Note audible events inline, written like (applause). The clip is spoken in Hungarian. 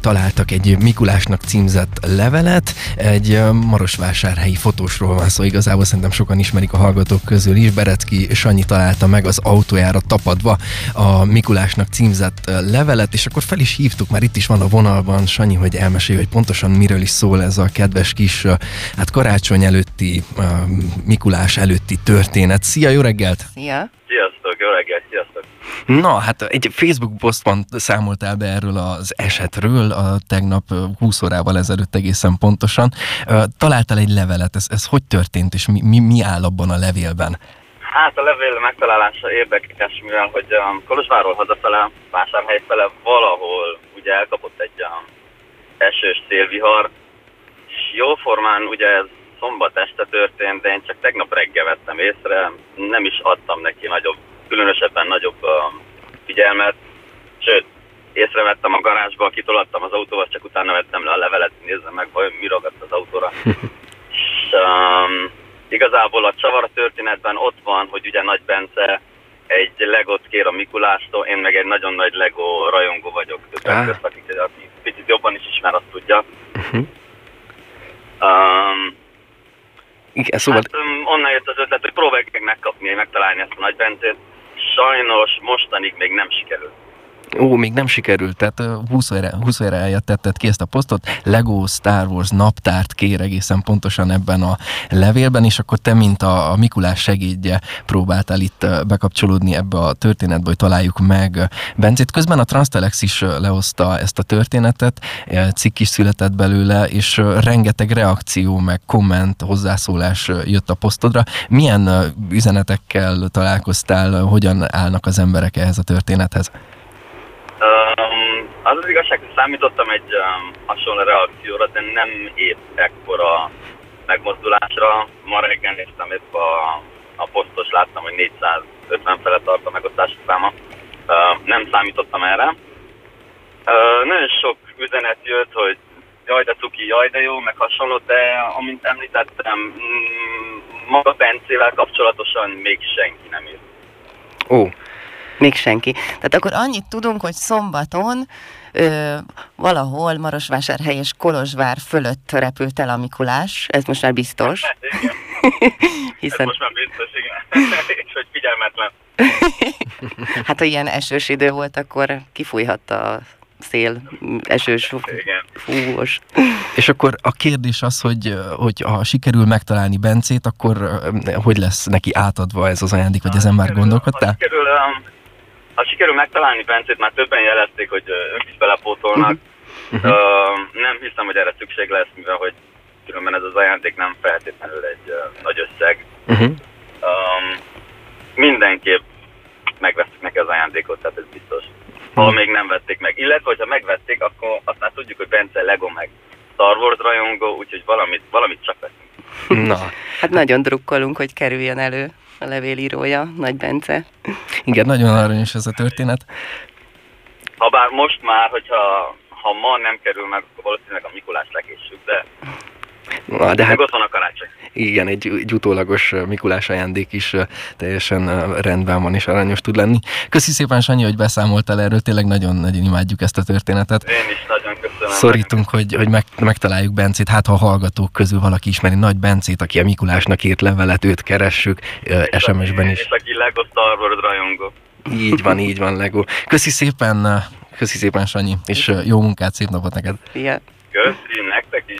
találtak egy Mikulásnak címzett levelet, egy marosvásárhelyi fotósról van szó, igazából szerintem sokan ismerik a hallgatók közül is, Berecki Sanyi találta meg az autójára tapadva a Mikulásnak címzett levelet, és akkor fel is hívtuk, már itt is van a vonalban Sanyi, hogy elmesélj, hogy pontosan miről is szól ez a kedves kis, hát karácsony előtti, Mikulás előtti történet. Szia, jó reggelt! Szia! Sziasztok, jó reggelt, sziasztok! Na, hát egy Facebook posztban számoltál be erről az esetről, a tegnap 20 órával ezelőtt egészen pontosan. Találtál egy levelet, ez, ez hogy történt, és mi, mi, mi áll abban a levélben? Hát a levél megtalálása érdekes, mivel hogy um, Kolozsvárról hazafele, vásárhely fele valahol ugye elkapott egy um, esős szélvihar, és jóformán ugye ez szombat este történt, de én csak tegnap reggel vettem észre, nem is adtam neki nagyobb, különösebben nagyobb um, figyelmet, sőt, észrevettem a garázsba, kitolattam az autóval, csak utána vettem le a levelet, nézzem meg, vajon mi ragadt az autóra. (laughs) és um, igazából a csavar a történetben ott van, hogy ugye Nagy Bence egy legot kér a Mikulástól, én meg egy nagyon nagy Lego rajongó vagyok. Többek között, akik, aki picit jobban is ismer, azt tudja. Uh-huh. Um, igen, szóval... Hát, um, onnan jött az ötlet, hogy próbáljuk meg megkapni, megtalálni ezt a nagy Bencét. Sajnos mostanig még nem sikerült. Ó, még nem sikerült, tehát 20 éve, 20 éve eljettetted ki ezt a posztot, Lego Star Wars naptárt kér egészen pontosan ebben a levélben, és akkor te, mint a, a Mikulás segédje próbáltál itt bekapcsolódni ebbe a történetbe, hogy találjuk meg Bencét. Közben a Transtelex is lehozta ezt a történetet, cikk is született belőle, és rengeteg reakció, meg komment, hozzászólás jött a posztodra. Milyen üzenetekkel találkoztál, hogyan állnak az emberek ehhez a történethez? Az az igazság, hogy számítottam egy um, hasonló reakcióra, de nem épp ekkora megmozdulásra. Ma reggel néztem épp a, a posztos, láttam, hogy 450 fele tart a megosztási száma. Uh, nem számítottam erre. Uh, nagyon sok üzenet jött, hogy jaj de cuki, jaj de jó, meg hasonló, de amint említettem, mm, maga Bencével kapcsolatosan még senki nem írt. Ó, még senki. Tehát akkor annyit tudunk, hogy szombaton ö, valahol Marosvásárhely és Kolozsvár fölött repült el a Mikulás, ez most már biztos. Hát, (laughs) Hiszen... Ez most már biztos, igen. (laughs) és hogy figyelmetlen. (laughs) hát ha ilyen esős idő volt, akkor kifújhatta a szél, esős, fúvós. És akkor a kérdés az, hogy, hogy ha sikerül megtalálni Bencét, akkor hogy lesz neki átadva ez az ajándék, vagy ezen már gondolkodtál? Ha sikerül, um, ha sikerül megtalálni Bencét, már többen jelezték, hogy ők is belepótolnak. Uh-huh. Uh, nem hiszem, hogy erre szükség lesz, mivel hogy különben ez az ajándék nem feltétlenül egy uh, nagy összeg. Uh-huh. Um, mindenképp megveszik neki az ajándékot, tehát ez biztos. Ha uh-huh. még nem vették meg. Illetve, hogyha megvették, akkor azt már tudjuk, hogy Bence Lego meg Star Wars rajongó, úgyhogy valamit, valamit csak veszünk. Na. Hát nagyon drukkolunk, hogy kerüljön elő a levélírója, Nagy Bence. Igen, nagyon aranyos ez a történet. Habár most már, hogyha ha ma nem kerül meg, akkor valószínűleg a Mikulás legésük, de Na, de hát, ott van a karácsony. Igen, egy, egy utólagos Mikulás ajándék is teljesen rendben van és aranyos tud lenni. Köszi szépen, Sanyi, hogy beszámoltál erről, tényleg nagyon-nagyon imádjuk ezt a történetet. Én is nagyon. Szorítunk, hogy, hogy meg, megtaláljuk Bencét, hát ha a hallgatók közül valaki ismeri Nagy Bencét, aki a Mikulásnak írt levelet, őt keressük SMS-ben is. És aki Lego Star Wars rajongó. Így van, így van, Lego. Köszi szépen, köszi szépen, Sanyi, és jó munkát, szép napot neked. Yeah. Köszi, nektek is.